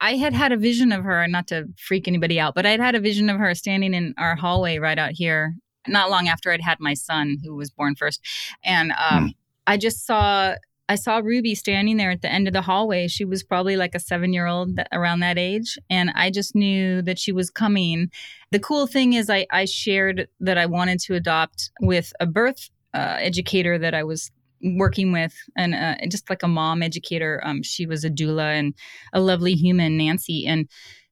I had had a vision of her, not to freak anybody out, but I'd had a vision of her standing in our hallway right out here, not long after I'd had my son, who was born first, and um, mm. I just saw I saw Ruby standing there at the end of the hallway. She was probably like a seven year old around that age. And I just knew that she was coming. The cool thing is, I, I shared that I wanted to adopt with a birth uh, educator that I was working with and uh, just like a mom educator um, she was a doula and a lovely human nancy and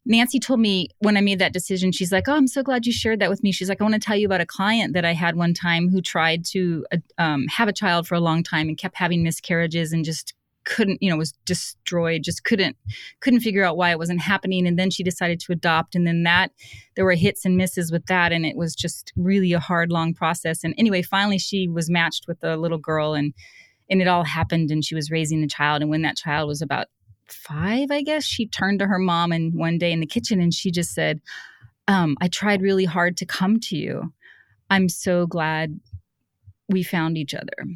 Nancy told me when I made that decision, she's like, Oh, I'm so glad you shared that with me. She's like, I want to tell you about a client that I had one time who tried to uh, um, have a child for a long time and kept having miscarriages and just couldn't you know was destroyed just couldn't couldn't figure out why it wasn't happening and then she decided to adopt and then that there were hits and misses with that and it was just really a hard long process and anyway finally she was matched with a little girl and and it all happened and she was raising the child and when that child was about five, I guess, she turned to her mom and one day in the kitchen and she just said, um, I tried really hard to come to you. I'm so glad we found each other.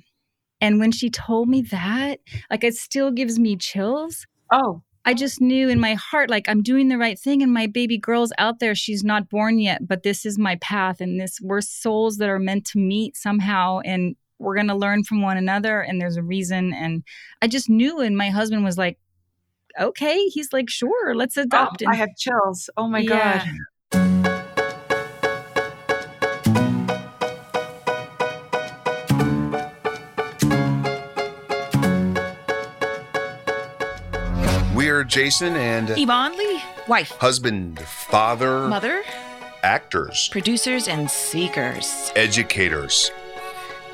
And when she told me that, like it still gives me chills. Oh. I just knew in my heart, like I'm doing the right thing, and my baby girl's out there. She's not born yet, but this is my path, and this we're souls that are meant to meet somehow, and we're gonna learn from one another. And there's a reason. And I just knew, and my husband was like, okay. He's like, sure, let's adopt. Oh, I have chills. Oh my yeah. God. Jason and Yvonne Lee, wife, husband, father, mother, actors, producers, and seekers, educators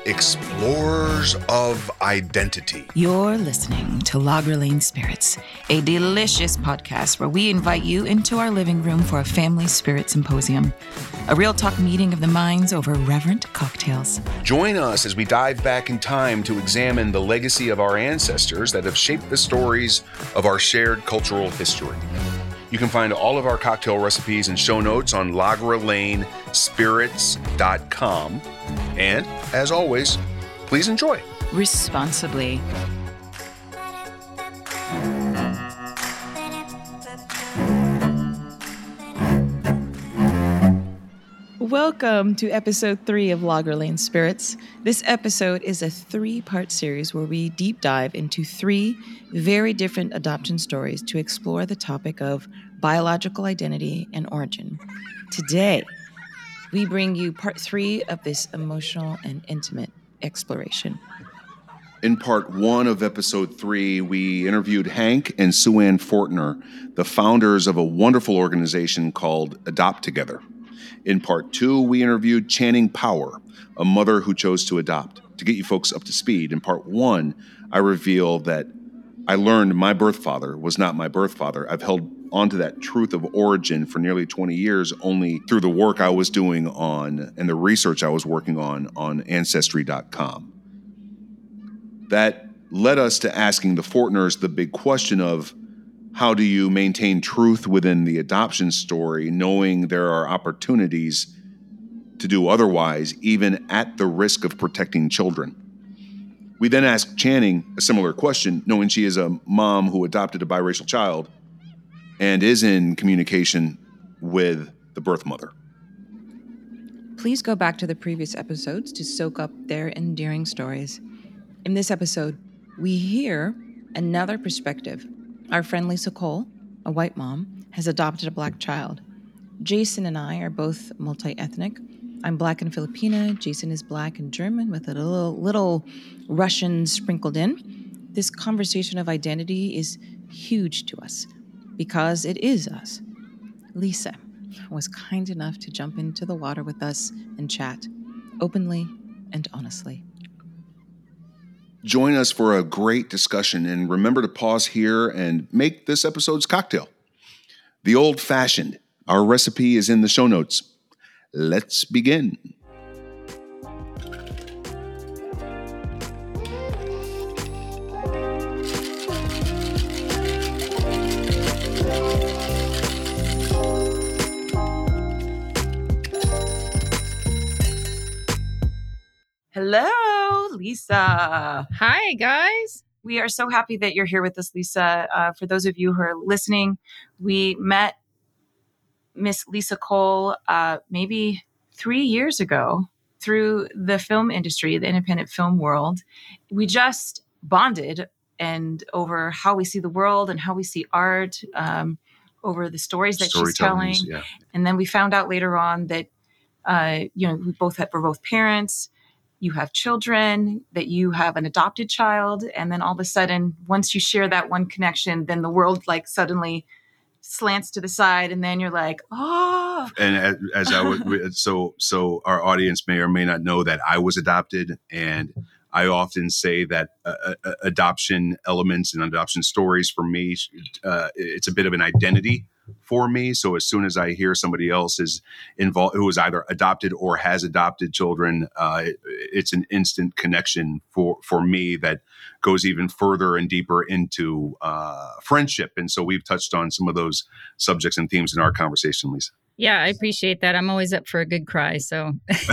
explorers of identity. You're listening to Lager Lane Spirits, a delicious podcast where we invite you into our living room for a family spirit symposium, a real talk meeting of the minds over reverent cocktails. Join us as we dive back in time to examine the legacy of our ancestors that have shaped the stories of our shared cultural history. You can find all of our cocktail recipes and show notes on lagerlanespirits.com. And as always, please enjoy responsibly. Welcome to episode three of Lager Lane Spirits. This episode is a three part series where we deep dive into three very different adoption stories to explore the topic of biological identity and origin. Today, we bring you part three of this emotional and intimate exploration. In part one of episode three, we interviewed Hank and Sue Ann Fortner, the founders of a wonderful organization called Adopt Together. In part two, we interviewed Channing Power, a mother who chose to adopt. To get you folks up to speed, in part one, I reveal that I learned my birth father was not my birth father. I've held onto that truth of origin for nearly 20 years only through the work I was doing on and the research I was working on on Ancestry.com. That led us to asking the Fortners the big question of how do you maintain truth within the adoption story, knowing there are opportunities to do otherwise, even at the risk of protecting children? We then asked Channing a similar question, knowing she is a mom who adopted a biracial child and is in communication with the birth mother. Please go back to the previous episodes to soak up their endearing stories. In this episode, we hear another perspective our friend Lisa Cole, a white mom, has adopted a black child. Jason and I are both multi ethnic. I'm black and Filipina. Jason is black and German with a little, little Russian sprinkled in. This conversation of identity is huge to us because it is us. Lisa was kind enough to jump into the water with us and chat openly and honestly. Join us for a great discussion and remember to pause here and make this episode's cocktail. The old fashioned. Our recipe is in the show notes. Let's begin. Hello, Lisa. Hi, guys. We are so happy that you're here with us, Lisa. Uh, for those of you who are listening, we met Miss Lisa Cole uh, maybe three years ago through the film industry, the independent film world. We just bonded and over how we see the world and how we see art, um, over the stories that she's telling. Yeah. And then we found out later on that, uh, you know, we both have, we're both parents. You have children, that you have an adopted child. And then all of a sudden, once you share that one connection, then the world like suddenly slants to the side and then you're like oh and as, as i would so so our audience may or may not know that i was adopted and I often say that uh, uh, adoption elements and adoption stories for me, uh, it's a bit of an identity for me. So as soon as I hear somebody else is involved, who is either adopted or has adopted children, uh, it, it's an instant connection for for me that goes even further and deeper into uh, friendship. And so we've touched on some of those subjects and themes in our conversation, Lisa. Yeah, I appreciate that. I'm always up for a good cry, so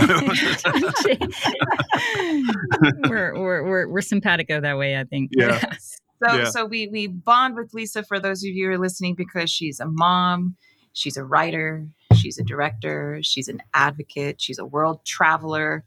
we're, we're we're we're simpatico that way. I think. Yeah. So yeah. so we we bond with Lisa for those of you who are listening because she's a mom, she's a writer, she's a director, she's an advocate, she's a world traveler.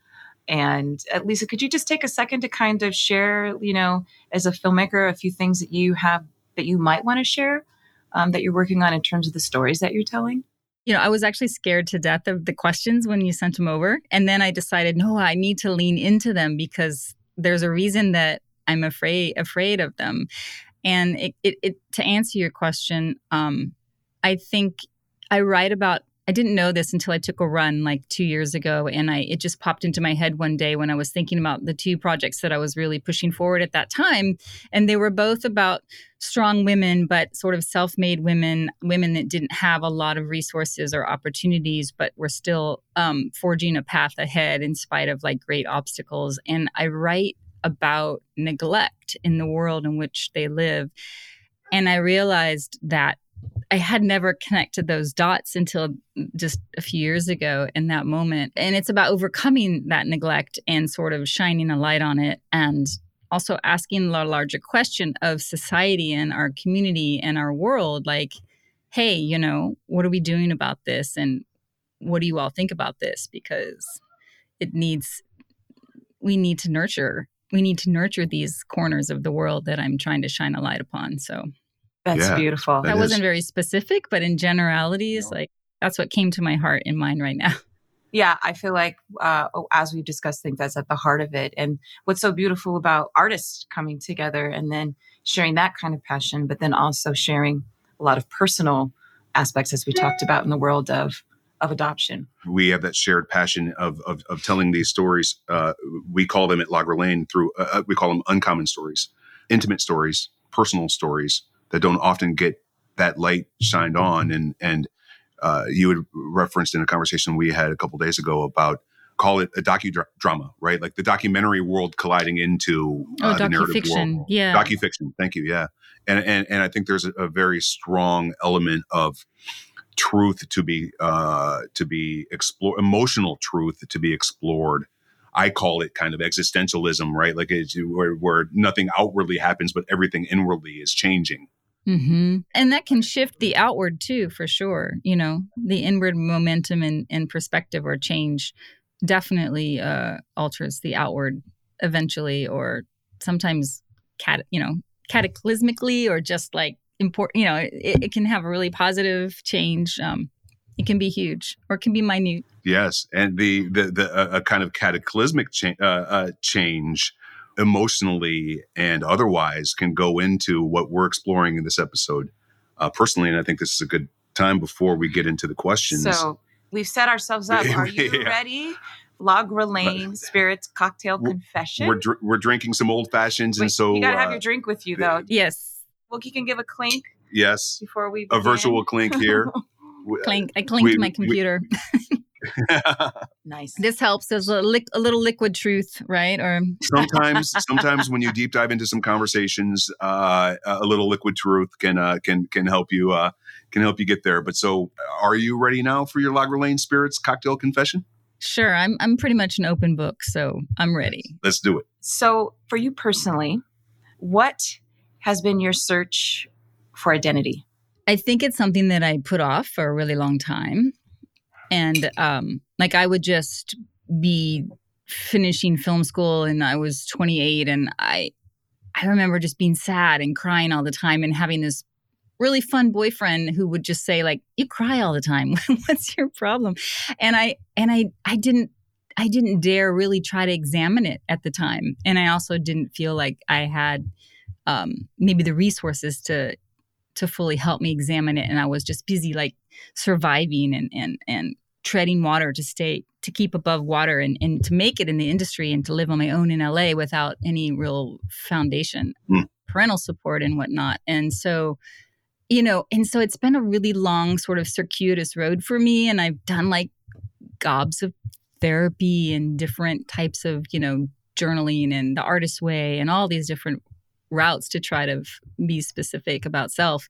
And uh, Lisa, could you just take a second to kind of share, you know, as a filmmaker, a few things that you have that you might want to share um, that you're working on in terms of the stories that you're telling? you know, I was actually scared to death of the questions when you sent them over. And then I decided, no, I need to lean into them because there's a reason that I'm afraid afraid of them. And it, it, it to answer your question, um, I think I write about I didn't know this until I took a run like two years ago, and I it just popped into my head one day when I was thinking about the two projects that I was really pushing forward at that time, and they were both about strong women, but sort of self-made women, women that didn't have a lot of resources or opportunities, but were still um, forging a path ahead in spite of like great obstacles. And I write about neglect in the world in which they live, and I realized that I had never connected those dots until just a few years ago in that moment. And it's about overcoming that neglect and sort of shining a light on it and also asking the larger question of society and our community and our world like, hey, you know, what are we doing about this? And what do you all think about this? Because it needs, we need to nurture, we need to nurture these corners of the world that I'm trying to shine a light upon. So that's yeah, beautiful. That, that wasn't very specific, but in generalities, no. like that's what came to my heart and mind right now. Yeah, I feel like uh, oh, as we've discussed, things that's at the heart of it. And what's so beautiful about artists coming together and then sharing that kind of passion, but then also sharing a lot of personal aspects, as we talked about in the world of of adoption. We have that shared passion of of, of telling these stories. Uh, we call them at Lager Lane through uh, uh, we call them uncommon stories, intimate stories, personal stories that don't often get that light shined on. And and uh, you had referenced in a conversation we had a couple days ago about call it a docudrama, right? Like the documentary world colliding into uh, oh, the narrative world. Yeah, docufiction. Thank you. Yeah, and and and I think there's a, a very strong element of truth to be uh, to be explored, emotional truth to be explored. I call it kind of existentialism, right? Like where, where nothing outwardly happens, but everything inwardly is changing. Mm-hmm. And that can shift the outward too, for sure. You know, the inward momentum and, and perspective or change definitely uh, alters the outward eventually, or sometimes, cat, you know, cataclysmically, or just like important. You know, it, it can have a really positive change. Um, it can be huge, or it can be minute. Yes, and the the the a kind of cataclysmic cha- uh, uh, change emotionally and otherwise can go into what we're exploring in this episode uh, personally. And I think this is a good time before we get into the questions. So we've set ourselves up. Are you yeah. ready? Lager Lane Spirits Cocktail we're, Confession. We're, dr- we're drinking some old fashions, and so you gotta have uh, your drink with you, though. Yes. Well, you can give a clink. Yes. Before we begin. a virtual clink here. clink. I clinked we, my computer. We, nice. This helps. There's a, li- a, little liquid truth, right? Or sometimes, sometimes when you deep dive into some conversations, uh, a little liquid truth can uh, can can help you uh, can help you get there. But so, are you ready now for your Lager Lane Spirits cocktail confession? Sure, I'm. I'm pretty much an open book, so I'm ready. Let's do it. So, for you personally, What has been your search for identity? I think it's something that I put off for a really long time. And um, like I would just be finishing film school and I was 28 and I I remember just being sad and crying all the time and having this really fun boyfriend who would just say like you cry all the time what's your problem and i and i i didn't i didn't dare really try to examine it at the time and i also didn't feel like i had um, maybe the resources to to fully help me examine it and i was just busy like surviving and and and treading water to stay to keep above water and, and to make it in the industry and to live on my own in LA without any real foundation, mm. parental support and whatnot. And so, you know, and so it's been a really long sort of circuitous road for me. And I've done like gobs of therapy and different types of, you know, journaling and the artist way and all these different routes to try to be specific about self.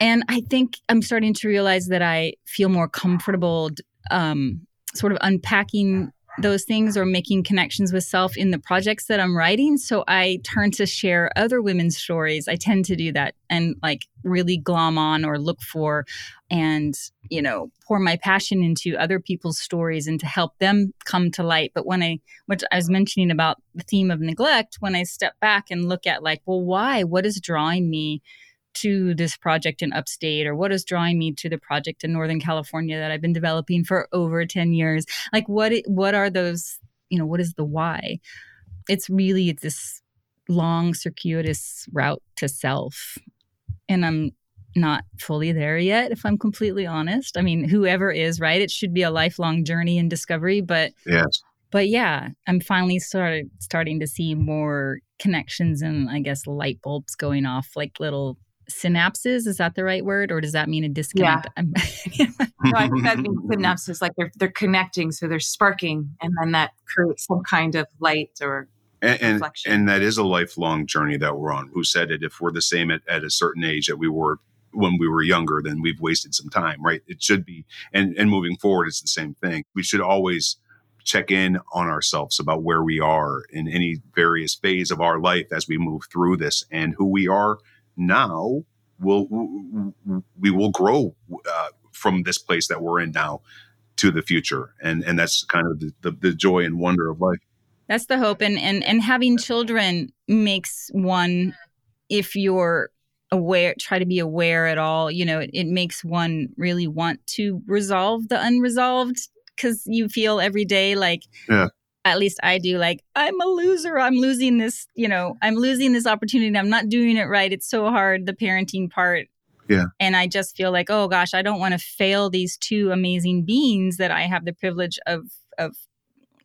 And I think I'm starting to realize that I feel more comfortable um, sort of unpacking those things or making connections with self in the projects that I'm writing. So I turn to share other women's stories. I tend to do that and like really glom on or look for and, you know, pour my passion into other people's stories and to help them come to light. But when I, which I was mentioning about the theme of neglect, when I step back and look at like, well, why? What is drawing me? To this project in upstate or what is drawing me to the project in northern california that i've been developing for over 10 years? Like what what are those you know what is the why? It's really it's this long circuitous route to self and i'm not fully there yet if i'm completely honest. I mean whoever is right? It should be a lifelong journey and discovery but yes. but yeah i'm finally started starting to see more connections and i guess light bulbs going off like little synapses. Is that the right word, or does that mean a disconnect? Yeah. no, I think that means synapses, like they're they're connecting, so they're sparking, and then that creates some kind of light or and, and, and that is a lifelong journey that we're on. Who said it? If we're the same at, at a certain age that we were when we were younger, then we've wasted some time, right? It should be, and and moving forward, it's the same thing. We should always check in on ourselves about where we are in any various phase of our life as we move through this and who we are now will we will grow uh, from this place that we're in now to the future. And and that's kind of the, the, the joy and wonder of life. That's the hope. And and and having children makes one if you're aware try to be aware at all you know it, it makes one really want to resolve the unresolved because you feel every day like yeah at least I do, like, I'm a loser. I'm losing this, you know, I'm losing this opportunity. I'm not doing it right. It's so hard, the parenting part. Yeah. And I just feel like, oh gosh, I don't want to fail these two amazing beings that I have the privilege of of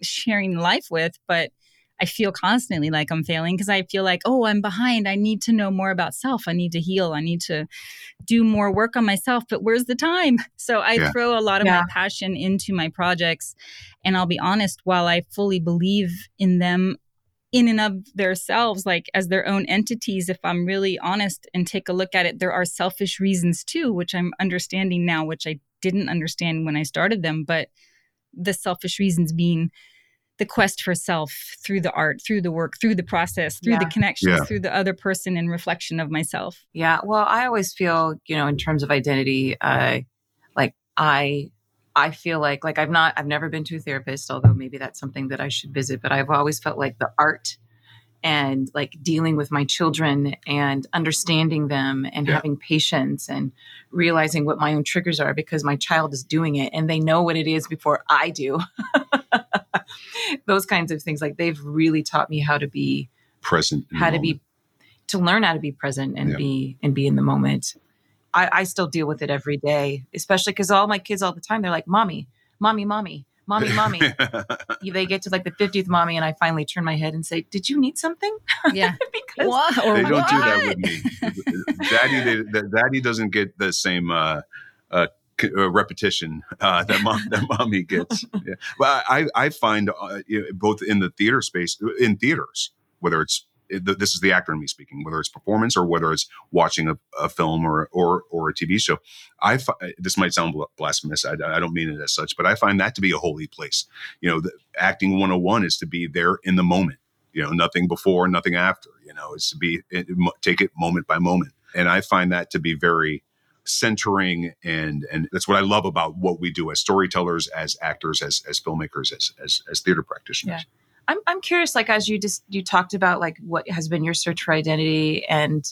sharing life with. But I feel constantly like I'm failing because I feel like, oh, I'm behind. I need to know more about self. I need to heal. I need to do more work on myself. But where's the time? So I yeah. throw a lot of yeah. my passion into my projects. And I'll be honest, while I fully believe in them in and of themselves, like as their own entities, if I'm really honest and take a look at it, there are selfish reasons too, which I'm understanding now, which I didn't understand when I started them. But the selfish reasons being, the quest for self through the art, through the work, through the process, through yeah. the connections, yeah. through the other person and reflection of myself. Yeah. Well, I always feel, you know, in terms of identity, uh, like I I feel like like I've not I've never been to a therapist, although maybe that's something that I should visit, but I've always felt like the art and like dealing with my children and understanding them and yeah. having patience and realizing what my own triggers are because my child is doing it and they know what it is before I do. those kinds of things. Like they've really taught me how to be present how to be to learn how to be present and yeah. be and be in the moment. I, I still deal with it every day especially because all my kids all the time they're like mommy mommy mommy mommy mommy. They get to like the 50th mommy and i finally turn my head and say did you need something? Yeah. Because what? they don't what? do that with me. Daddy they, daddy doesn't get the same uh, uh, uh, repetition uh, that mom that mommy gets. Yeah. But I I find uh, both in the theater space in theaters whether it's this is the actor in me speaking whether it's performance or whether it's watching a, a film or, or or a TV show. I this might sound blasphemous. I, I, don't mean it as such, but I find that to be a holy place. You know, the acting 101 is to be there in the moment You know, nothing before, nothing after. You know, is to be it, take it moment by moment, and I find that to be very centering and and that's what I love about what we do as storytellers, as actors, as as filmmakers, as as, as theater practitioners. Yeah. I'm I'm curious, like as you just you talked about like what has been your search for identity and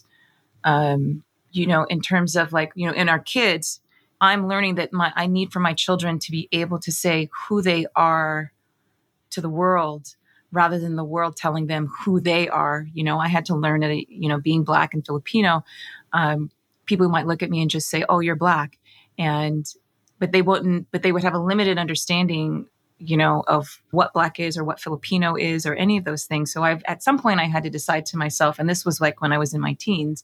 um, you know, in terms of like, you know, in our kids, I'm learning that my I need for my children to be able to say who they are to the world rather than the world telling them who they are. You know, I had to learn that, you know, being black and Filipino, um, people might look at me and just say, "Oh, you're black," and but they wouldn't. But they would have a limited understanding, you know, of what black is or what Filipino is or any of those things. So I've at some point I had to decide to myself, and this was like when I was in my teens.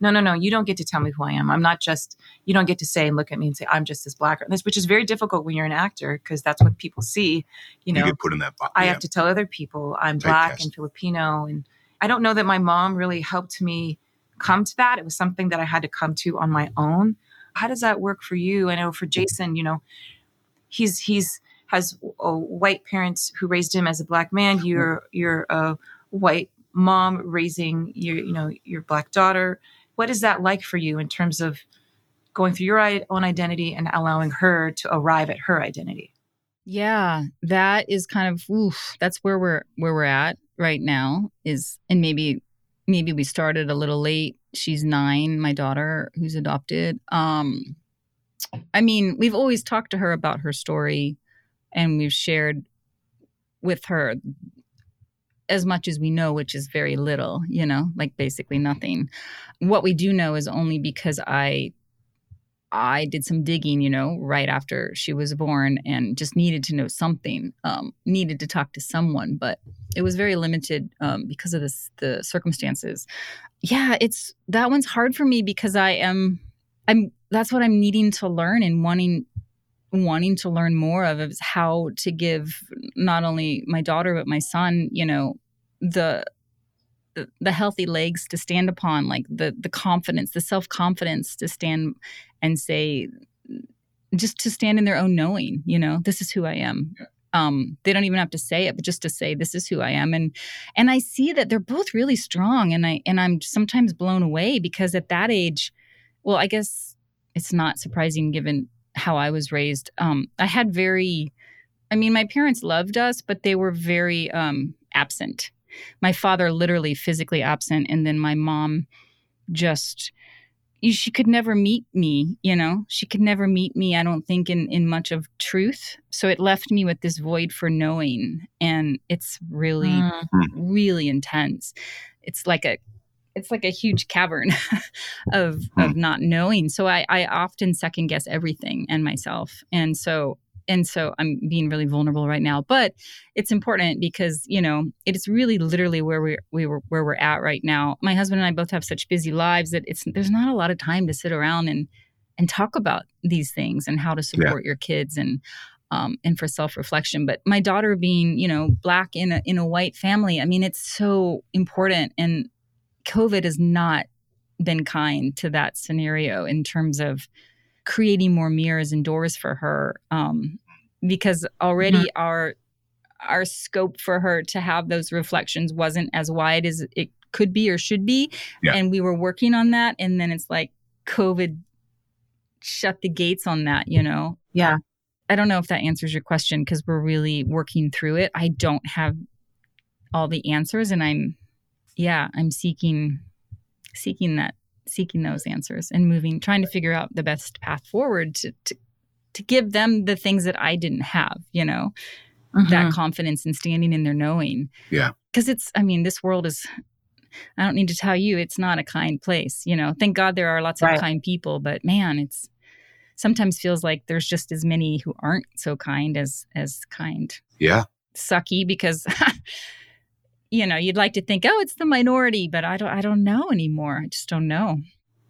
No, no, no. You don't get to tell me who I am. I'm not just. You don't get to say and look at me and say I'm just this black or this, which is very difficult when you're an actor because that's what people see. You know, you get put in that box. I yeah. have to tell other people I'm black and Filipino, and I don't know that my mom really helped me come to that. It was something that I had to come to on my own. How does that work for you? I know for Jason, you know, he's he's has uh, white parents who raised him as a black man. You're you're a white mom raising your you know your black daughter. What is that like for you in terms of going through your own identity and allowing her to arrive at her identity? Yeah, that is kind of oof, that's where we're where we're at right now is and maybe maybe we started a little late. She's nine, my daughter, who's adopted. Um, I mean, we've always talked to her about her story and we've shared with her as much as we know, which is very little, you know, like basically nothing. What we do know is only because I I did some digging, you know, right after she was born and just needed to know something, um, needed to talk to someone, but it was very limited um, because of this, the circumstances. Yeah, it's that one's hard for me because I am, I'm, that's what I'm needing to learn and wanting, wanting to learn more of is how to give not only my daughter, but my son, you know, the, the, healthy legs to stand upon like the the confidence the self-confidence to stand and say just to stand in their own knowing you know this is who i am. Yeah. um they don't even have to say it but just to say this is who i am. And and i see that they're both really strong and i and i'm sometimes blown away because at that age well i guess it's not surprising given how i was raised. Um i had very i mean my parents loved us but they were very um absent. My father literally physically absent and then my mom just she could never meet me you know? She could never meet me i don't think in in much of truth. So it left me with this void for knowing and it's really mm. really intense. It's like a it's like a huge cavern of mm. of not knowing. So i i often second guess everything and myself. And so and so i'm being really vulnerable right now but it's important because you know it's really literally where we we were where we're at right now my husband and i both have such busy lives that it's there's not a lot of time to sit around and and talk about these things and how to support yeah. your kids and um, and for self-reflection but my daughter being you know black in a in a white family i mean it's so important and covid has not been kind to that scenario in terms of creating more mirrors and doors for her um, because already mm-hmm. our our scope for her to have those reflections wasn't as wide as it could be or should be yeah. and we were working on that and then it's like covid shut the gates on that you know yeah i don't know if that answers your question because we're really working through it i don't have all the answers and i'm yeah i'm seeking seeking that seeking those answers and moving, trying to figure out the best path forward to, to, to give them the things that I didn't have, you know, mm-hmm. that confidence and standing in their knowing. Yeah. Because it's, I mean, this world is, I don't need to tell you, it's not a kind place, you know. Thank God there are lots right. of kind people, but man, it's sometimes feels like there's just as many who aren't so kind as as kind. Yeah. Sucky because you know, you'd like to think, oh, it's the minority, but I don't, I don't know anymore. I just don't know.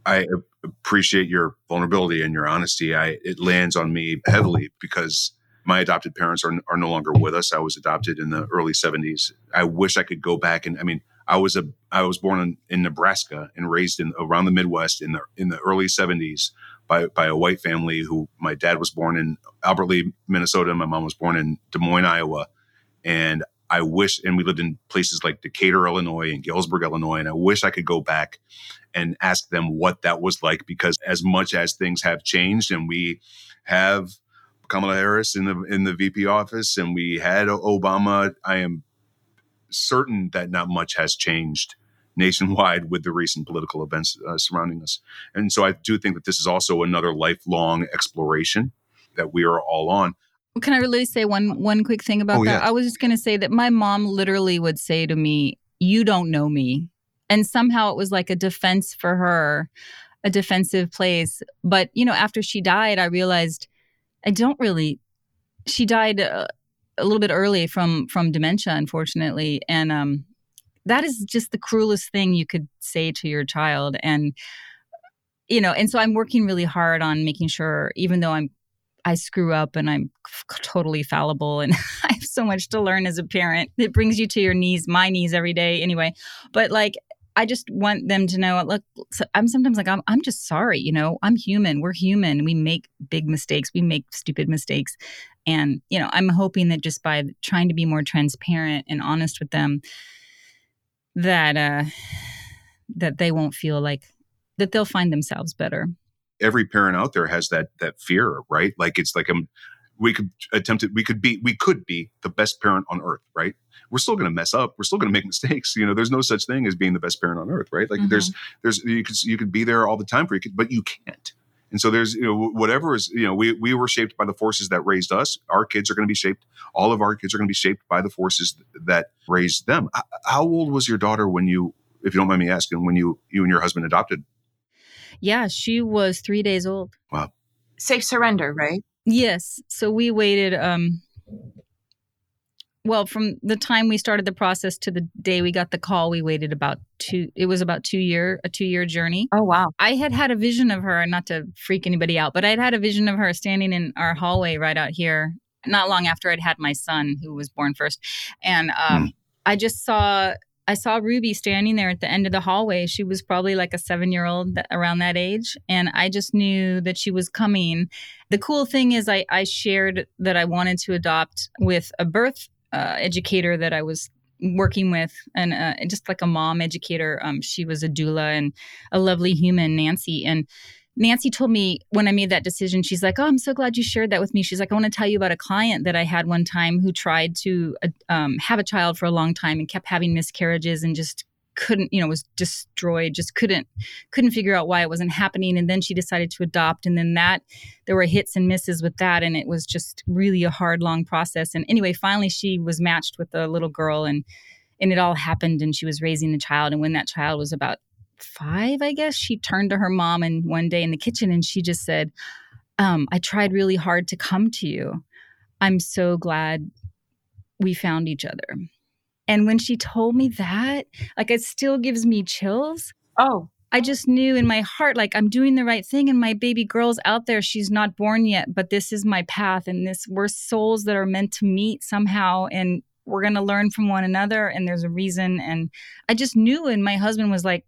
I appreciate your vulnerability and your honesty. I it lands on me heavily because my adopted parents are are no longer with us. I was adopted in the early '70s. I wish I could go back and I mean, I was a I was born in, in Nebraska and raised in around the Midwest in the in the early '70s by by a white family who my dad was born in Albert Lea, Minnesota. My mom was born in Des Moines, Iowa, and I wish, and we lived in places like Decatur, Illinois, and Galesburg, Illinois, and I wish I could go back and ask them what that was like because as much as things have changed and we have Kamala Harris in the in the VP office and we had Obama, I am certain that not much has changed nationwide with the recent political events uh, surrounding us. And so I do think that this is also another lifelong exploration that we are all on. Can I really say one one quick thing about Oh, that? yeah. I was just going to say that my mom literally would say to me, "You don't know me," and somehow it was like a defense for her, a defensive place. But you know, after she died, I realized I don't really. She died uh, a little bit early from from dementia, unfortunately, and um, that is just the cruelest thing you could say to your child. And you know, and so I'm working really hard on making sure, even though I'm I screw up and I'm totally fallible and I have so much to learn as a parent. It brings you to your knees, my knees every day anyway. But like, I just want them to know, look, I'm sometimes like, I'm, I'm just sorry, you know, I'm human. We're human. We make big mistakes. We make stupid mistakes. And, you know, I'm hoping that just by trying to be more transparent and honest with them, that, uh, that they won't feel like that they'll find themselves better. Every parent out there has that that fear, right? Like it's like um, we could attempt it. We could be we could be the best parent on earth, right? We're still going to mess up. We're still going to make mistakes. You know, there's no such thing as being the best parent on earth, right? Like there's there's you could you could be there all the time for your kid, but you can't. And so there's you know whatever is you know we we were shaped by the forces that raised us. Our kids are going to be shaped. All of our kids are going to be shaped by the forces that raised them. How old was your daughter when you, if you don't mind me asking, when you you and your husband adopted? Yeah, she was three days old. Wow. Safe surrender, right? Yes. So we waited um well, from the time we started the process to the day we got the call, we waited about two it was about 2 year a 2 year journey. Oh wow. I had had a vision of her, not to freak anybody out, but I'd had a vision of her standing in our hallway right out here, not long after I'd had my son, who was born first, and um, I just saw I saw Ruby standing there at the end of the hallway. She was probably like a seven year old around that age, and I just knew that she was coming. The cool thing is, I, I shared that I wanted to adopt with a birth uh, educator that I was working with and uh, just like a mom educator um, she was a doula and a lovely human nancy and nancy told me when i made that decision she's like oh i'm so glad you shared that with me. She's like i want to tell you about a client that i had one time who tried to uh, um, have a child for a long time and kept having miscarriages and just couldn't you know was destroyed just couldn't couldn't figure out why it wasn't happening. And then she decided to adopt and then that there were hits and misses with that and it was just really a hard long process. And anyway finally she was matched with a little girl and and it all happened and she was raising the child and when that child was about five i guess she turned to her mom and one day in the kitchen and she just said um, i tried really hard to come to you i'm so glad we found each other and when she told me that like it still gives me chills Oh, I just knew in my heart, like I'm doing the right thing, and my baby girl's out there. She's not born yet, but this is my path, and this we're souls that are meant to meet somehow, and we're gonna learn from one another, and there's a reason. And I just knew, and my husband was like,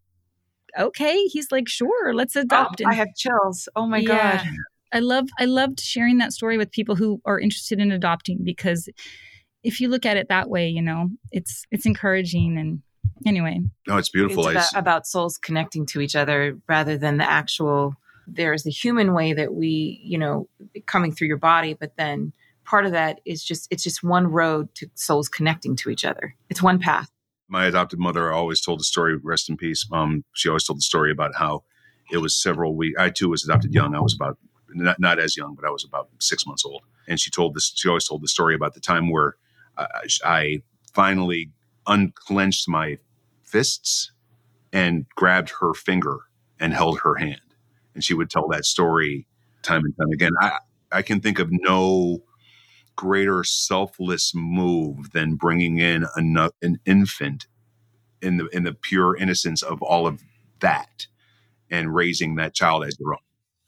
"Okay," he's like, "Sure, let's oh, adopt." oh I have chills. Oh my Yeah. god. I love I loved sharing that story with people who are interested in adopting because if you look at it that way, you know, it's it's encouraging and anyway. No, it's beautiful. It's about, about souls connecting to each other rather than the actual. There's the human way that we, you know, coming through your body, but then part of that is just it's just one road to souls connecting to each other. It's one path. My adopted mother always told the story. Rest in peace. Um, she always told the story about how it was several weeks. I too was adopted young. I was about not, not as young, but I was about six months old. And she told this. She always told the story about the time where I, I finally unclenched my fists and grabbed her finger and held her hand. And she would tell that story time and time again. I I can think of no greater selfless move than bringing in ano- an infant in the in the pure innocence of all of that and raising that child as your own.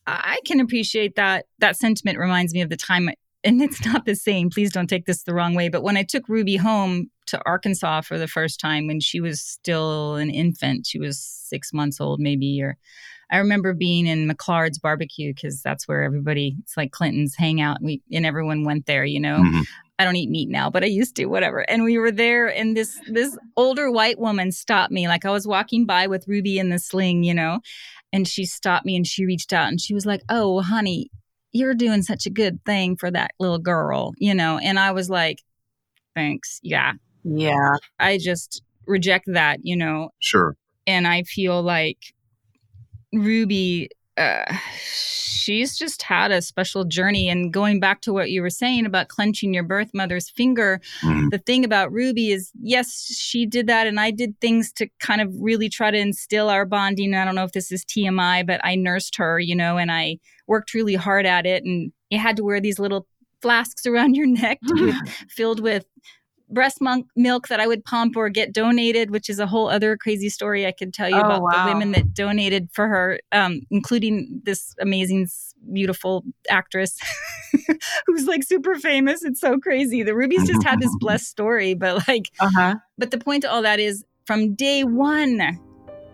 I can appreciate that. That sentiment reminds me of the time and it's not the same. Please don't take this the wrong way. But when I took Ruby home to Arkansas for the first time when she was still an infant, she was six months old, maybe, or I remember being in McClard's barbecue because that's where everybody, it's like Clinton's hangout. We and everyone went there, you know. Mm-hmm. I don't eat meat now, but I used to, whatever. And we were there, and this this older white woman stopped me. Like I was walking by with Ruby in the sling, you know, and she stopped me and she reached out and she was like, "Oh, honey, you're doing such a good thing for that little girl," you know. And I was like, "Thanks, yeah, yeah." I just reject that, you know. Sure. And I feel like Ruby uh, she's just had a special journey. And going back to what you were saying about clenching your birth mother's finger, mm-hmm. the thing about Ruby is, yes, she did that. And I did things to kind of really try to instill our bonding. I don't know if this is TMI, but I nursed her, you know, and I worked really hard at it. And you had to wear these little flasks around your neck with, filled with breast milk that I would pump or get donated, which is a whole other crazy story I could tell you oh, about wow. the women that donated for her, um, including this amazing, beautiful actress who's like super famous. It's so crazy. The Rubies just had this blessed story, but like, uh-huh. but the point to all that is from day one,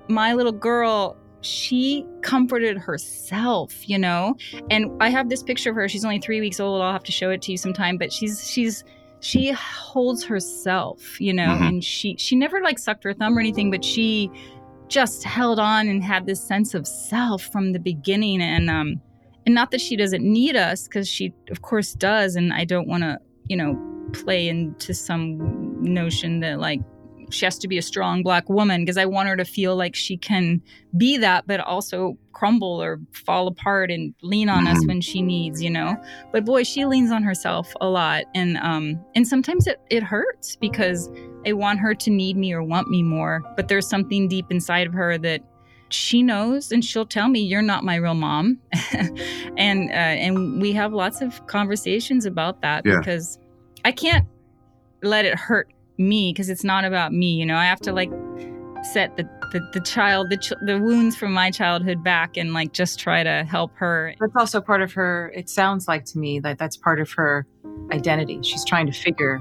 my little girl she comforted herself you know and i have this picture of her she's only three weeks old i'll have to show it to you sometime but she's she's she holds herself, you know, mm-hmm. and she she never like sucked her thumb or anything, but she just held on and had this sense of self from the beginning and um and not that she doesn't need us because she of course does and I don't want to, you know, play into some notion that like she has to be a strong black woman because I want her to feel like she can be that, but also crumble or fall apart and lean on us mm-hmm. when she needs, you know. But boy, she leans on herself a lot, and um, and sometimes it it hurts because I want her to need me or want me more, but there's something deep inside of her that she knows and she'll tell me you're not my real mom and uh, and we have lots of conversations about that yeah. because i can't let it hurt me because it's not about me you know? I have to like set the the, the child the, ch- the wounds from my childhood back and like just try to help her. That's also part of her it sounds like to me that that's part of her identity. She's trying to figure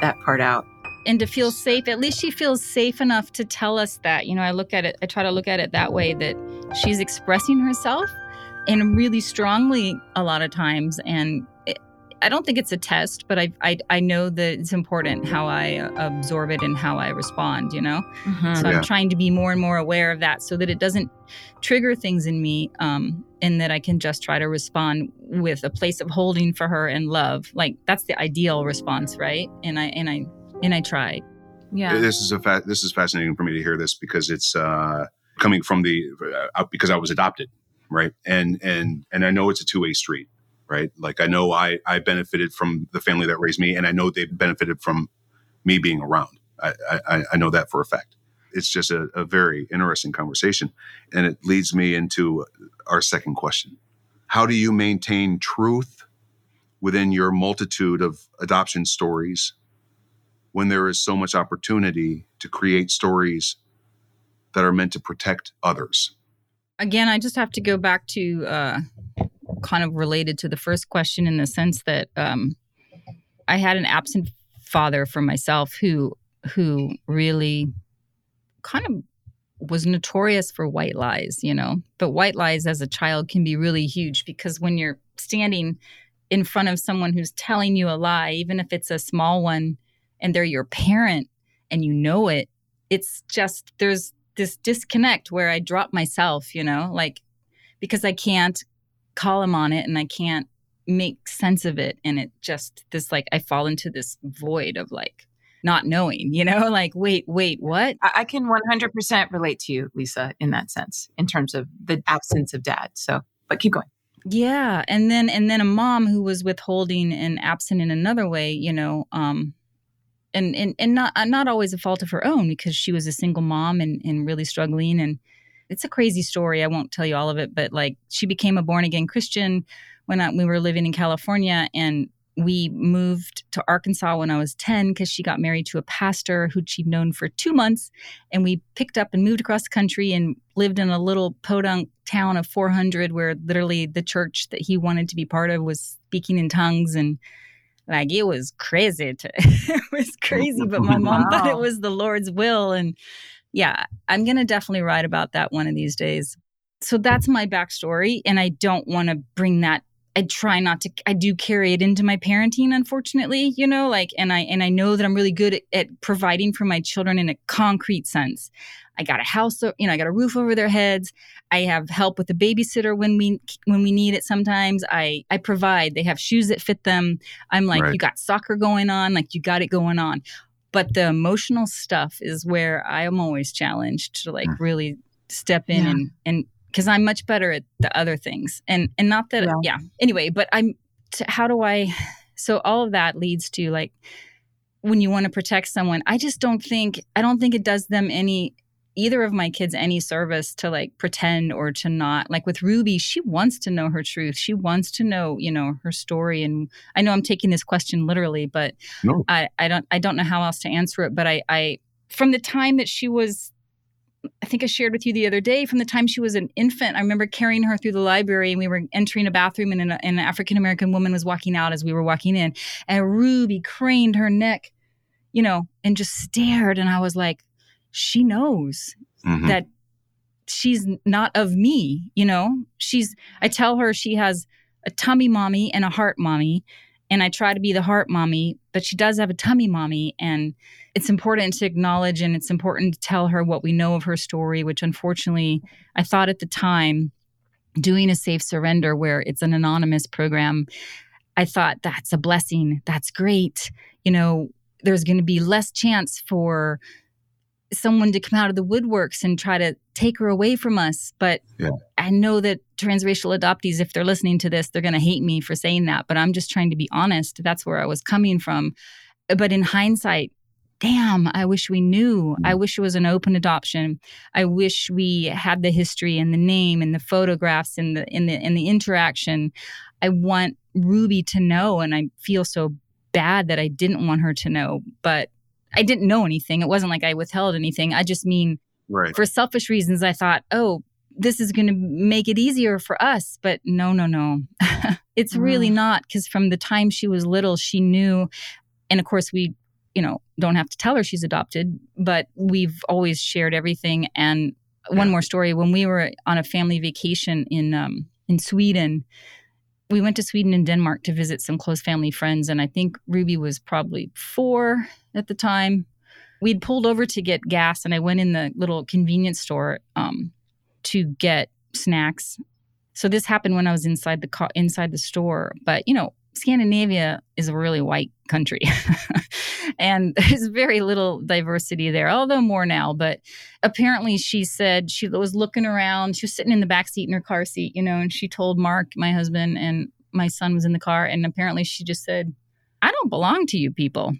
that part out. And to feel safe at least she feels safe enough to tell us that you know? I look at it i try to look at it that way that she's expressing herself and really strongly a lot of times and I don't think it's a test, but I, I, I know that it's important how I absorb it and how I respond, you know? Mm-hmm. So yeah. I'm trying to be more and more aware of that so that it doesn't trigger things in me um, and that I can just try to respond with a place of holding for her and love. Like that's the ideal response, right? And I, and I, and I try. Yeah. This is a fa- this is fascinating for me to hear this because it's uh, coming from the, uh, because I was adopted, right? And, and, and I know it's a two way street right? Like I know I I benefited from the family that raised me, and I know they benefited from me being around. I I, I know that for a fact. It's just a, a very interesting conversation, and it leads me into our second question: How do you maintain truth within your multitude of adoption stories when there is so much opportunity to create stories that are meant to protect others? Again, I just have to go back to uh, kind of related to the first question in the sense that um, I had an absent father for myself who who really kind of was notorious for white lies, you know. But white lies as a child can be really huge because when you're standing in front of someone who's telling you a lie, even if it's a small one, and they're your parent and you know it, it's just there's this disconnect where I drop myself, you know, like because I can't call him on it and I can't make sense of it. And it just, this like, I fall into this void of like, not knowing, you know, like, wait, wait, what? I can 100% relate to you, Lisa, in that sense, in terms of the absence of dad. So, but keep going. Yeah. And then, and then a mom who was withholding and absent in another way, you know, um, and, and, and not, not always a fault of her own because she was a single mom and, and really struggling and, it's a crazy story. I won't tell you all of it, but like she became a born again Christian when I, we were living in California, and we moved to Arkansas when I was 10 because she got married to a pastor who she'd known for two months. And we picked up and moved across the country and lived in a little podunk town of 400 where literally the church that he wanted to be part of was speaking in tongues. And like it was crazy. To, it was crazy, but my mom wow. thought it was the Lord's will. And yeah, I'm going to definitely write about that one of these days. So that's my backstory. And I don't want to bring that I try not to I do carry it into my parenting unfortunately, you know, like and I and I know that I'm really good at, at, providing for my children in a concrete sense. I got a house, you know, I got a roof over their heads. I have help with the babysitter when we when we need it sometimes. I I provide. They have shoes that fit them. I'm like, right. you got soccer going on, like you got it going on. But the emotional stuff is where I am always challenged to like mm. really step in yeah. and and because I'm much better at the other things. And and not that yeah. yeah. Anyway, but I'm t- how do I so all of that leads to like when you want to protect someone, I just don't think I don't think it does them any either of my kids any service to like pretend or to not like with ruby she wants to know her truth she wants to know you know her story and i know i'm taking this question literally but no. i i don't i don't know how else to answer it but i i from the time that she was I think I shared with you the other day from the time she was an infant. I remember carrying her through the library and we were entering a bathroom and an, an African American woman was walking out as we were walking in. And Ruby craned her neck, you know, and just stared. And I was like, she knows mm-hmm. that she's not of me, you know? She's, I tell her she has a tummy mommy and a heart mommy. And I try to be the heart mommy, but she does have a tummy mommy. And it's important to acknowledge and it's important to tell her what we know of her story, which unfortunately I thought at the time doing a safe surrender where it's an anonymous program, I thought that's a blessing. That's great. You know, there's going to be less chance for someone to come out of the woodworks and try to take her away from us. But yeah. I know that transracial adoptees, if they're listening to this, they're going to hate me for saying that. But I'm just trying to be honest. That's where I was coming from. But in hindsight, damn, I wish we knew. I mm. wish it was an open adoption. I wish we had the history and the name and the photographs and the in the in the interaction. I want Ruby to know and I feel so bad that I didn't want her to know, but I didn't know anything. It wasn't like I withheld anything. I just mean right. for selfish reasons I thought, "Oh, this is going to make it easier for us." But no, no, no. it's mm. really not cuz from the time she was little, she knew and of course we you know, don't have to tell her she's adopted, but we've always shared everything. And one more story: when we were on a family vacation in um, in Sweden, we went to Sweden and Denmark to visit some close family friends, and I think Ruby was probably four at the time. We'd pulled over to get gas, and I went in the little convenience store um, to get snacks. So this happened when I was inside the car, inside the store. But you know, Scandinavia is a really white country. and there's very little diversity there, although more now. But apparently, she said she was looking around. She was sitting in the back seat in her car seat, you know, and she told Mark, my husband, and my son was in the car. And apparently, she just said, I don't belong to you people.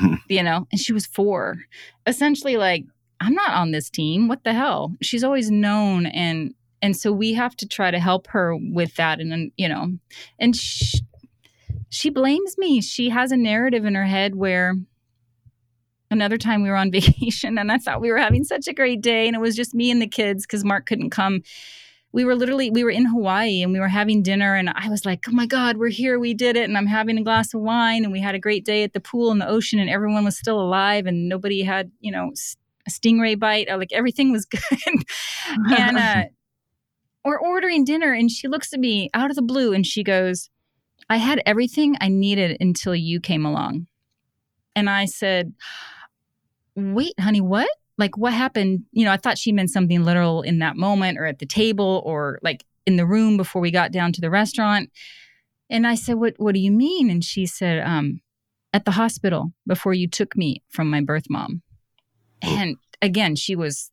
you know, and she was four. Essentially, like, I'm not on this team. What the hell? She's always known and and so we have to try to help her with that and you know and she, she blames me. She has a narrative in her head where another time we were on vacation and I thought we were having such a great day and it was just me and the kids because Mark couldn't come. We were literally we were in Hawaii and we were having dinner and I was like, "Oh my god, we're here. We did it." And I'm having a glass of wine and we had a great day at the pool in the ocean and everyone was still alive and nobody had, you know, a stingray bite. Like everything was good. and uh we're ordering dinner and she looks at me out of the blue and she goes, I had everything I needed until you came along. And I said, Wait, honey, what? Like, what happened? You know, I thought she meant something literal in that moment or at the table or like in the room before we got down to the restaurant. And I said, What, what do you mean? And she said, um, At the hospital before you took me from my birth mom. And again, she was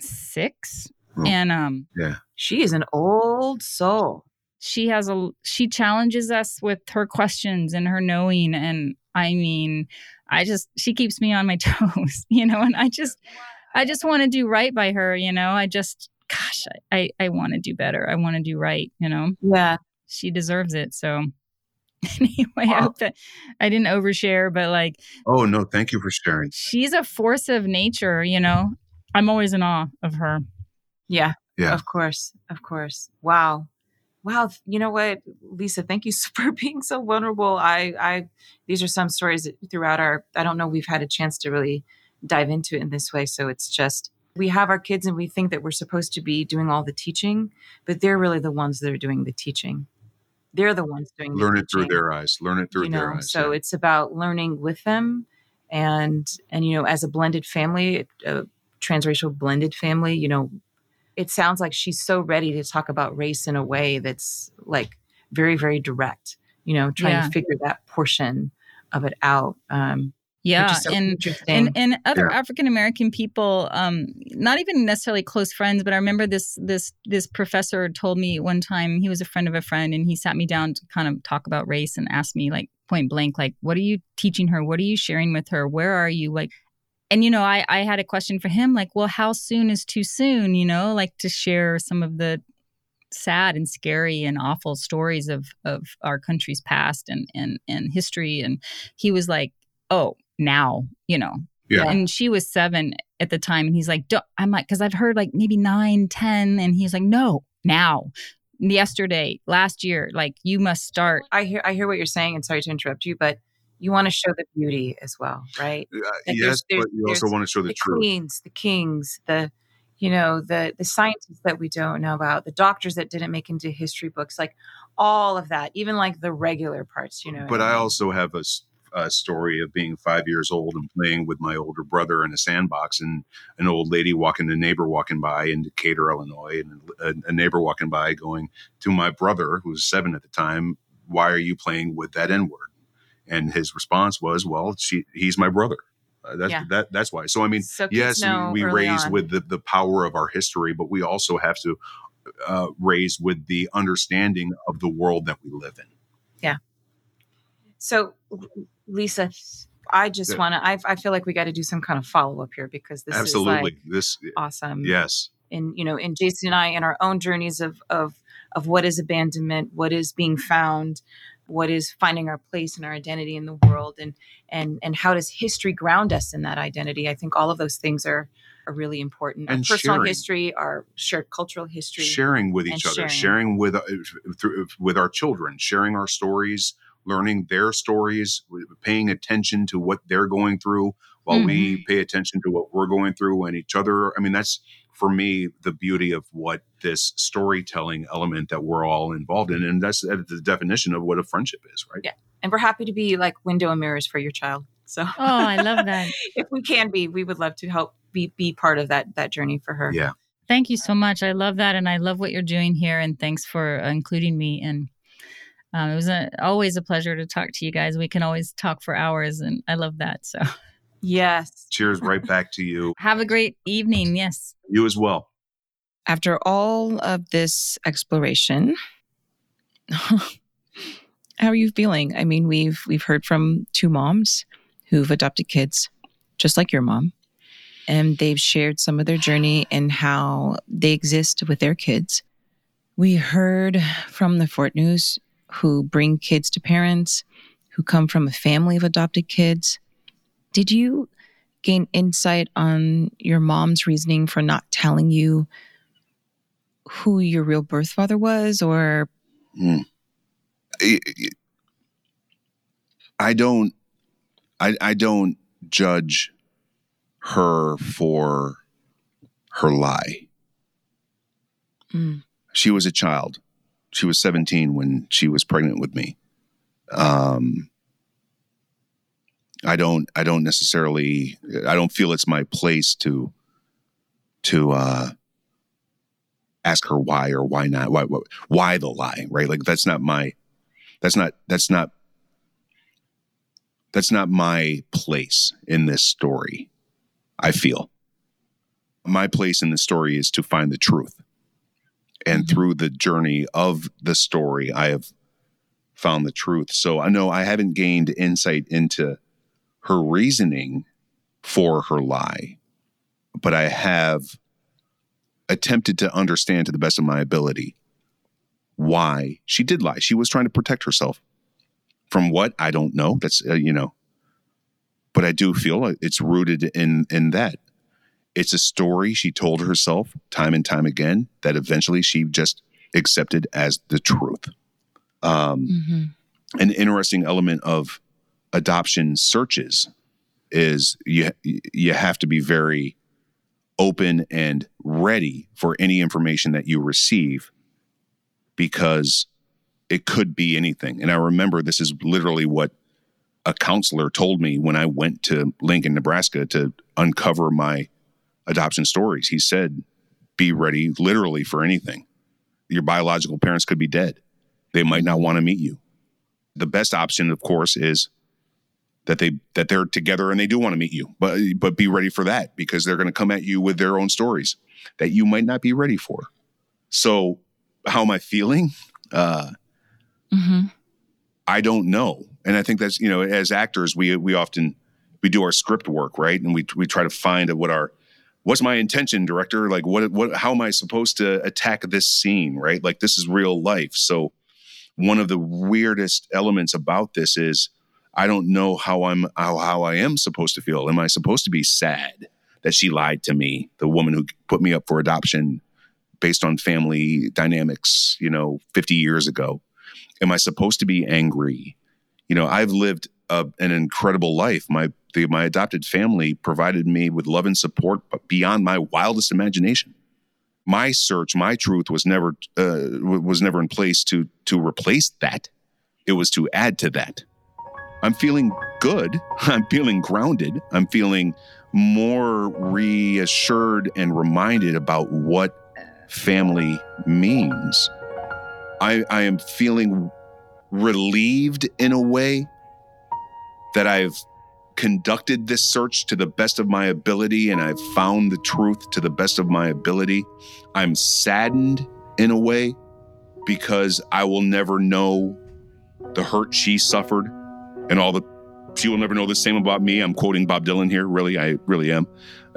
six. Oh, and um, yeah, she is an old soul she has a she challenges us with her questions and her knowing and i mean i just she keeps me on my toes you know and i just i just want to do right by her you know i just gosh i i, I want to do better i want to do right you know yeah she deserves it so anyway, I hope that I didn't overshare, but like, Oh no, thank you for sharing. she's a force of nature, you know. I'm always in awe of her. Yeah. Yeah. Of course. Of course. Wow. Wow. You know what, Lisa, thank you for being so vulnerable. I, I, these are some stories throughout our, I don't know, we've had a chance to really dive into it in this way. So it's just, we have our kids and we think that we're supposed to be doing all the teaching, but they're really the ones that are doing the teaching. They're the ones doing Learn it through their eyes. Learn it through you their eyes. so yeah. it's about learning with them and and you know as a blended family a transracial blended family you know it sounds like she's so ready to talk about race in a way that's like very very direct you know trying Yeah. to figure that portion of it out um Yeah, so and and and other Yeah. African American people, um, not even necessarily close friends, but I remember this this this professor told me one time he was a friend of a friend, and he sat me down to kind of talk about race and asked me like point blank, like, "What are you teaching her? What are you sharing with her? Where are you?" Like, and you know, I I had a question for him, like, "Well, how soon is too soon?" You know, like to share some of the sad and scary and awful stories of of our country's past and and and history and he was like oh now you know Yeah. and she was seven at the time and he's like Don't, i'm like because i've heard like maybe nine ten and he's like no now yesterday last year like you must start i hear i hear what you're saying and sorry to interrupt you but you want to show the beauty as well right Uh, Like, yes, there's- there's- but you also want to show the, the truth. queens, the kings, the you know the the scientists that we don't know about, the doctors that didn't make into history books, like all of that, even like the regular parts, you know. But I also have a story of being five years old and playing with my older brother in a sandbox, and an old lady walking, a neighbor walking by in Decatur, Illinois, and a, a neighbor walking by going to my brother, who was seven at the time, "Why are you playing with that N word?" And his response was, "Well, she, he's my brother." Uh, that's Yeah. that. That's why. So I mean, So yes, we, we raise on. with the, the power of our history, but we also have to uh, raise with the understanding of the world that we live in. Yeah. So, Lisa, I just Yeah. want to. I, I feel like we got to do some kind of follow up here because this Absolutely, is like this awesome. yes. in you know in Jason and I in our own journeys of of of what is abandonment, what is being found, what is finding our place and our identity in the world, and and and how does history ground us in that identity? I think all of those things are are really important. And our personal sharing. history, our shared cultural history. sharing with each other, sharing. sharing with uh, through, with our children, sharing our stories, learning their stories, paying attention to what they're going through while we Mm-hmm. pay attention to what we're going through and each other. I mean, that's for me the beauty of what this storytelling element that we're all involved in, and that's uh, the definition of what a friendship is, right? Yeah. And we're happy to be like window and mirrors for your child. So oh i love that if we can be, we would love to help be be part of that that journey for her. Yeah. thank you so much i love that and i love what you're doing here and thanks for uh, including me and um, it was a, always a pleasure to talk to you guys we can always talk for hours and i love that so Yes. Cheers, right back to you. have a great evening yes You as well. After all of this exploration, how are you feeling? I mean, we've we've heard from two moms who've adopted kids, just like your mom, and they've shared some of their journey and how they exist with their kids. We heard from the Fort News who bring kids to parents who come from a family of adopted kids. Did you gain insight on your mom's reasoning for not telling you who your real birth father was or I- I- I don't I I don't judge her for her lie. Mm. She was a child. She was 17 when she was pregnant with me. Um I don't I don't necessarily I don't feel it's my place to to uh ask her why or why not why why, why the lie right? Like that's not my that's not that's not that's not my place in this story i feel. My place in the story is to find the truth. And Mhm. through the journey of the story i have found the truth. So i know i haven't gained insight into her reasoning for her lie but i have attempted to understand to the best of my ability why she did lie. She was trying to protect herself. From what I don't know. That's uh, you know, but I do feel it's rooted in in that. It's a story she told herself time and time again that eventually she just accepted as the truth. Um, mm-hmm. An interesting element of adoption searches is you you have to be very open and ready for any information that you receive because it could be anything. And I remember this is literally what a counselor told me when I went to Lincoln, Nebraska to uncover my adoption stories. He said, be ready literally for anything. Your biological parents could be dead. They might not want to meet you. The best option, of course, is that they that they're together and they do want to meet you. But but be ready for that because they're going to come at you with their own stories that you might not be ready for. So how am I feeling? Uh, mm-hmm. I don't know, and I think that's you know as actors we we often we do our script work right, and we we try to find what our what's my intention, director? Like what what how am I supposed to attack this scene? Right, like this is real life. So one of the weirdest elements about this is I don't know how I'm how, how I am supposed to feel. Am I supposed to be sad that she lied to me, the woman who put me up for adoption based on family dynamics, you know, 50 years ago? Am I supposed to be angry? You know, I've lived a, an incredible life. My the, my adopted family provided me with love and support beyond my wildest imagination. My search, my truth was never uh, was never in place to to replace that. It was to add to that. I'm feeling good. I'm feeling grounded. I'm feeling more reassured and reminded about what family means. I, I am feeling relieved in a way that I've conducted this search to the best of my ability and I've found the truth to the best of my ability. I'm saddened in a way because I will never know the hurt she suffered and all the she will never know the same about me. I'm quoting Bob Dylan here. Really, I really am.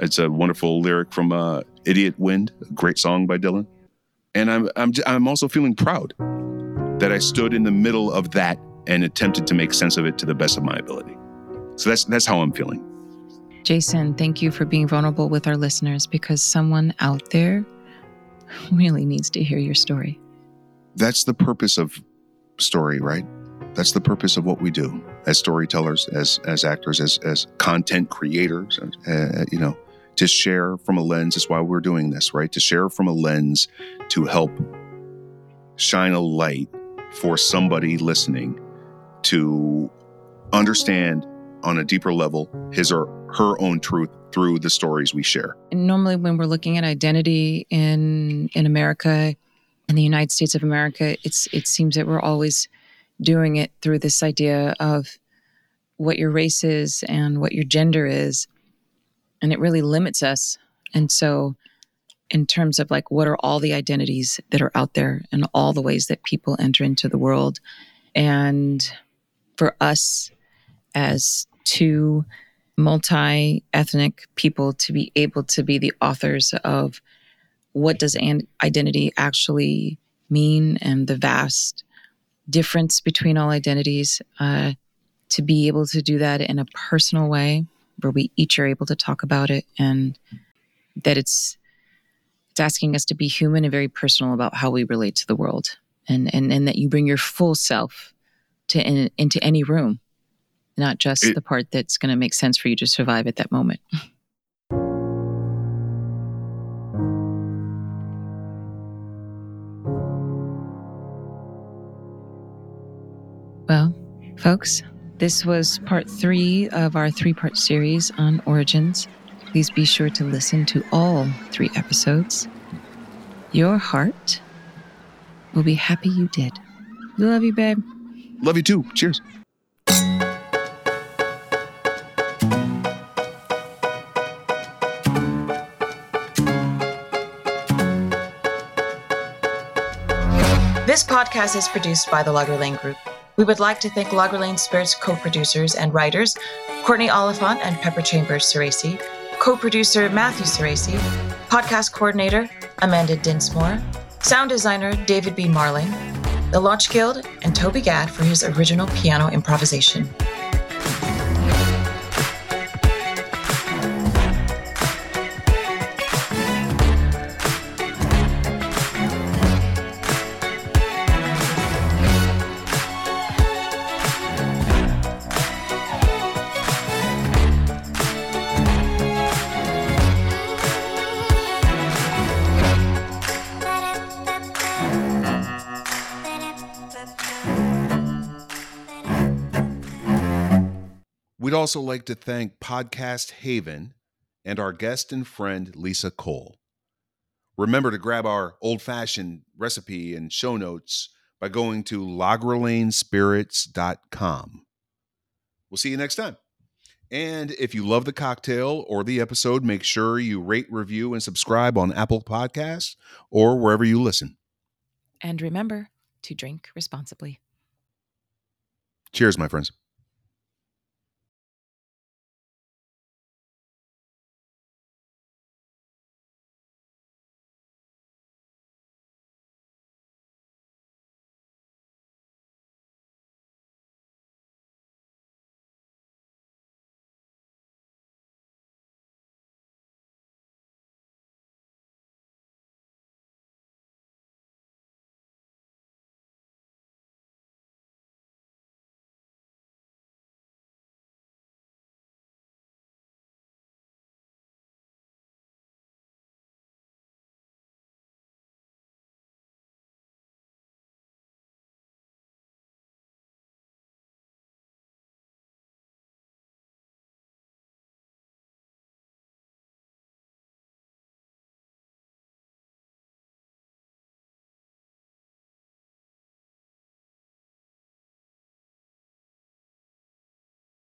It's a wonderful lyric from uh, "Idiot Wind," a great song by Dylan. And I'm I'm I'm also feeling proud that I stood in the middle of that and attempted to make sense of it to the best of my ability. So that's that's how I'm feeling. Jason, thank you for being vulnerable with our listeners because someone out there really needs to hear your story. That's the purpose of story, right? That's the purpose of what we do as storytellers, as as actors, as as content creators. Uh, you know, to share from a lens is why we're doing this, right? To share from a lens to help shine a light for somebody listening to understand on a deeper level his or her own truth through the stories we share. And normally when we're looking at identity in in America in the United States of America, it's it seems that we're always doing it through this idea of what your race is and what your gender is. And it really limits us. And so, in terms of like, what are all the identities that are out there and all the ways that people enter into the world? And for us as two multi ethnic people to be able to be the authors of what does an identity actually mean and the vast difference between all identities, uh, to be able to do that in a personal way where we each are able to talk about it and that it's it's asking us to be human and very personal about how we relate to the world and and, and that you bring your full self to in, into any room not just it, the part that's going to make sense for you to survive at that moment folks, this was part three of our three part series on origins. Please be sure to listen to all three episodes. Your heart will be happy you did. We love you, babe. Love you too. Cheers. This podcast is produced by the Logger Lane Group. We would like to thank Logger Lane Spirits co producers and writers Courtney Oliphant and Pepper Chambers Ceresi, co producer Matthew Ceresi, podcast coordinator Amanda Dinsmore, sound designer David B. Marling, The Launch Guild, and Toby Gad for his original piano improvisation. Also like to thank Podcast Haven and our guest and friend, Lisa Cole. Remember to grab our old fashioned recipe and show notes by going to lagrelainespirits.com. We'll see you next time. And if you love the cocktail or the episode, make sure you rate, review, and subscribe on Apple Podcasts or wherever you listen. And remember to drink responsibly. Cheers, my friends.